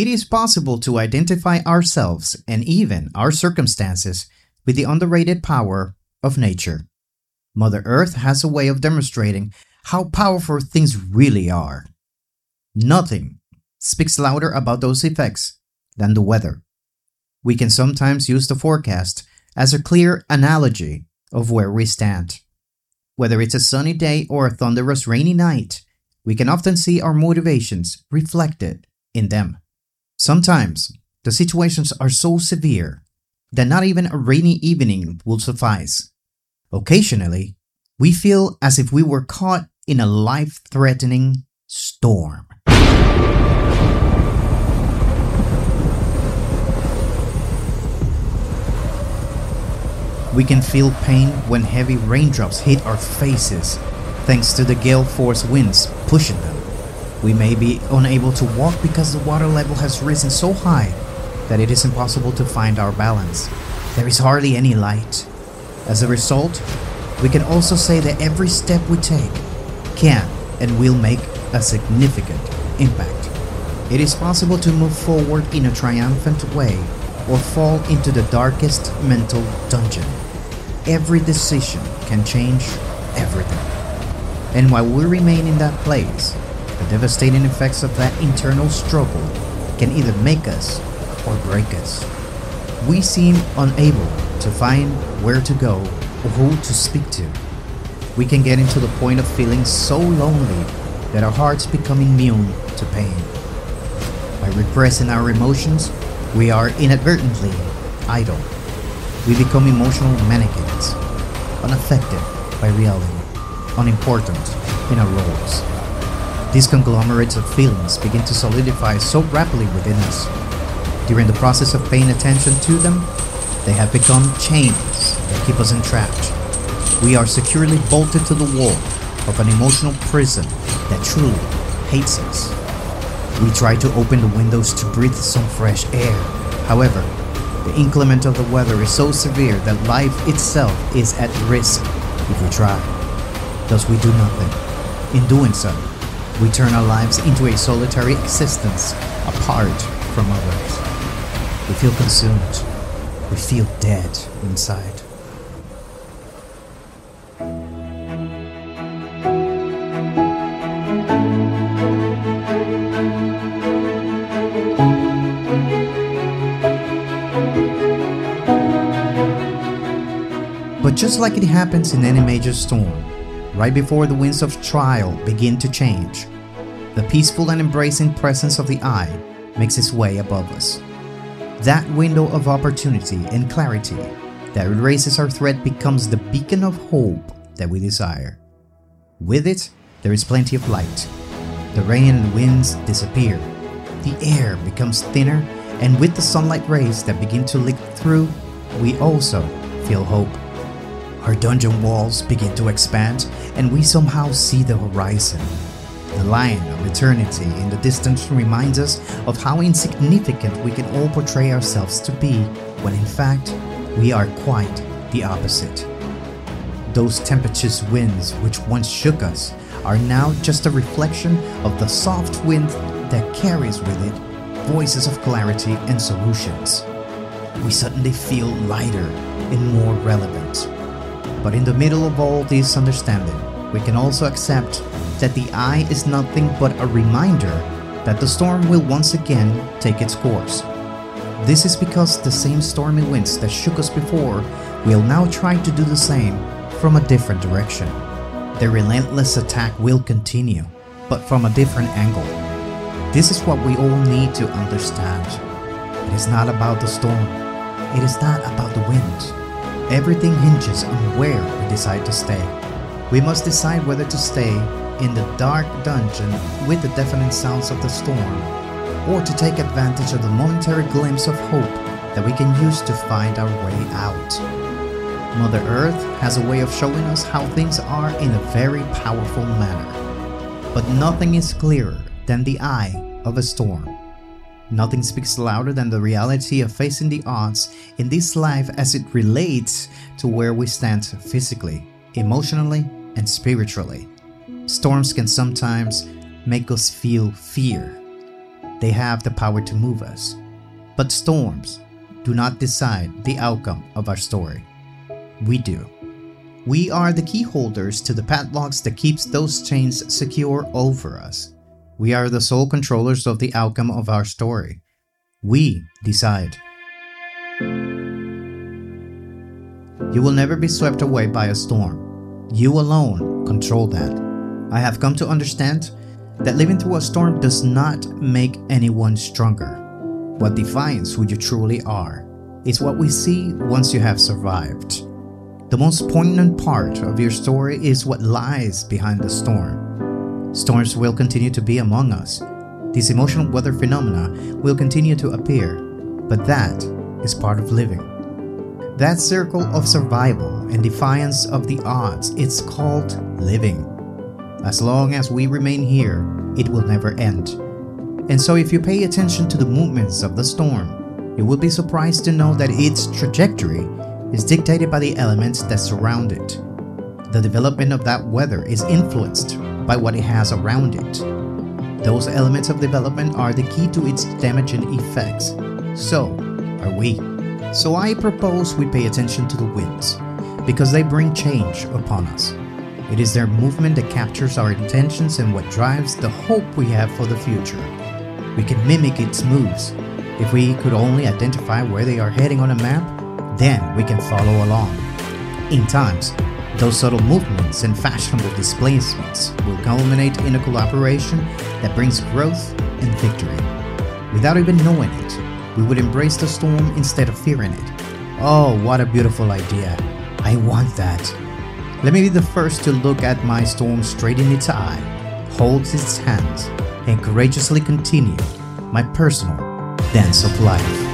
it is possible to identify ourselves and even our circumstances with the underrated power of nature. Mother Earth has a way of demonstrating how powerful things really are. Nothing speaks louder about those effects than the weather. We can sometimes use the forecast as a clear analogy of where we stand. Whether it's a sunny day or a thunderous rainy night, we can often see our motivations reflected in them. Sometimes the situations are so severe that not even a rainy evening will suffice. Occasionally, we feel as if we were caught in a life threatening storm. We can feel pain when heavy raindrops hit our faces, thanks to the gale force winds pushing them. We may be unable to walk because the water level has risen so high that it is impossible to find our balance. There is hardly any light. As a result, we can also say that every step we take can and will make a significant impact. It is possible to move forward in a triumphant way or fall into the darkest mental dungeon. Every decision can change everything. And while we remain in that place, the devastating effects of that internal struggle can either make us or break us. We seem unable to find where to go or who to speak to. We can get into the point of feeling so lonely that our hearts become immune to pain. By repressing our emotions, we are inadvertently idle. We become emotional mannequins, unaffected by reality, unimportant in our roles. These conglomerates of feelings begin to solidify so rapidly within us. During the process of paying attention to them, they have become chains that keep us entrapped. We are securely bolted to the wall of an emotional prison that truly hates us. We try to open the windows to breathe some fresh air. However, the inclement of the weather is so severe that life itself is at risk if we try. Thus, we do nothing. In doing so, we turn our lives into a solitary existence apart from others. We feel consumed. We feel dead inside. But just like it happens in any major storm, right before the winds of trial begin to change, the peaceful and embracing presence of the eye makes its way above us. That window of opportunity and clarity that erases our threat becomes the beacon of hope that we desire. With it, there is plenty of light. The rain and winds disappear. The air becomes thinner, and with the sunlight rays that begin to leak through, we also feel hope. Our dungeon walls begin to expand, and we somehow see the horizon. The line of eternity in the distance reminds us of how insignificant we can all portray ourselves to be, when in fact, we are quite the opposite. Those tempestuous winds which once shook us are now just a reflection of the soft wind that carries with it voices of clarity and solutions. We suddenly feel lighter and more relevant. But in the middle of all this understanding, we can also accept that the eye is nothing but a reminder that the storm will once again take its course. This is because the same stormy winds that shook us before will now try to do the same from a different direction. The relentless attack will continue, but from a different angle. This is what we all need to understand. It is not about the storm, it is not about the wind. Everything hinges on where we decide to stay. We must decide whether to stay in the dark dungeon with the deafening sounds of the storm, or to take advantage of the momentary glimpse of hope that we can use to find our way out. Mother Earth has a way of showing us how things are in a very powerful manner. But nothing is clearer than the eye of a storm. Nothing speaks louder than the reality of facing the odds in this life as it relates to where we stand physically, emotionally, and spiritually. Storms can sometimes make us feel fear. they have the power to move us. But storms do not decide the outcome of our story. We do. We are the key holders to the padlocks that keeps those chains secure over us. We are the sole controllers of the outcome of our story. We decide. You will never be swept away by a storm. You alone control that. I have come to understand that living through a storm does not make anyone stronger. What defines who you truly are is what we see once you have survived. The most poignant part of your story is what lies behind the storm. Storms will continue to be among us. These emotional weather phenomena will continue to appear, but that is part of living. That circle of survival and defiance of the odds, it's called living. As long as we remain here, it will never end. And so, if you pay attention to the movements of the storm, you will be surprised to know that its trajectory is dictated by the elements that surround it. The development of that weather is influenced by what it has around it. Those elements of development are the key to its damaging effects. So are we. So I propose we pay attention to the winds, because they bring change upon us. It is their movement that captures our intentions and what drives the hope we have for the future. We can mimic its moves. If we could only identify where they are heading on a map, then we can follow along. In times, those subtle movements and fashionable displacements will culminate in a collaboration that brings growth and victory. Without even knowing it, we would embrace the storm instead of fearing it. Oh, what a beautiful idea. I want that. Let me be the first to look at my storm straight in its eye, hold its hands, and courageously continue my personal dance of life.